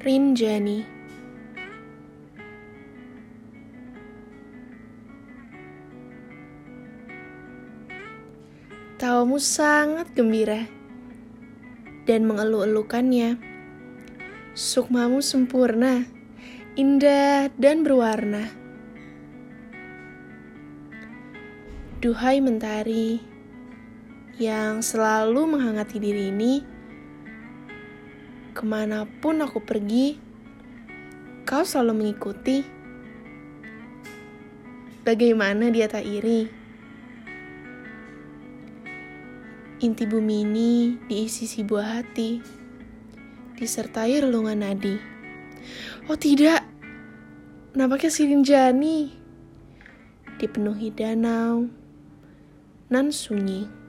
Rinjani Tawamu sangat gembira dan mengeluh-elukannya. Sukmamu sempurna, indah dan berwarna. Duhai mentari yang selalu menghangati diri ini, Ke mana pun aku pergi, kau selalu mengikuti. Bagaimana dia tak iri? Inti bumi ini diisi si buah hati, disertai relungan nadi. Oh tidak, nampaknya Sirinjani dipenuhi danau nan sunyi.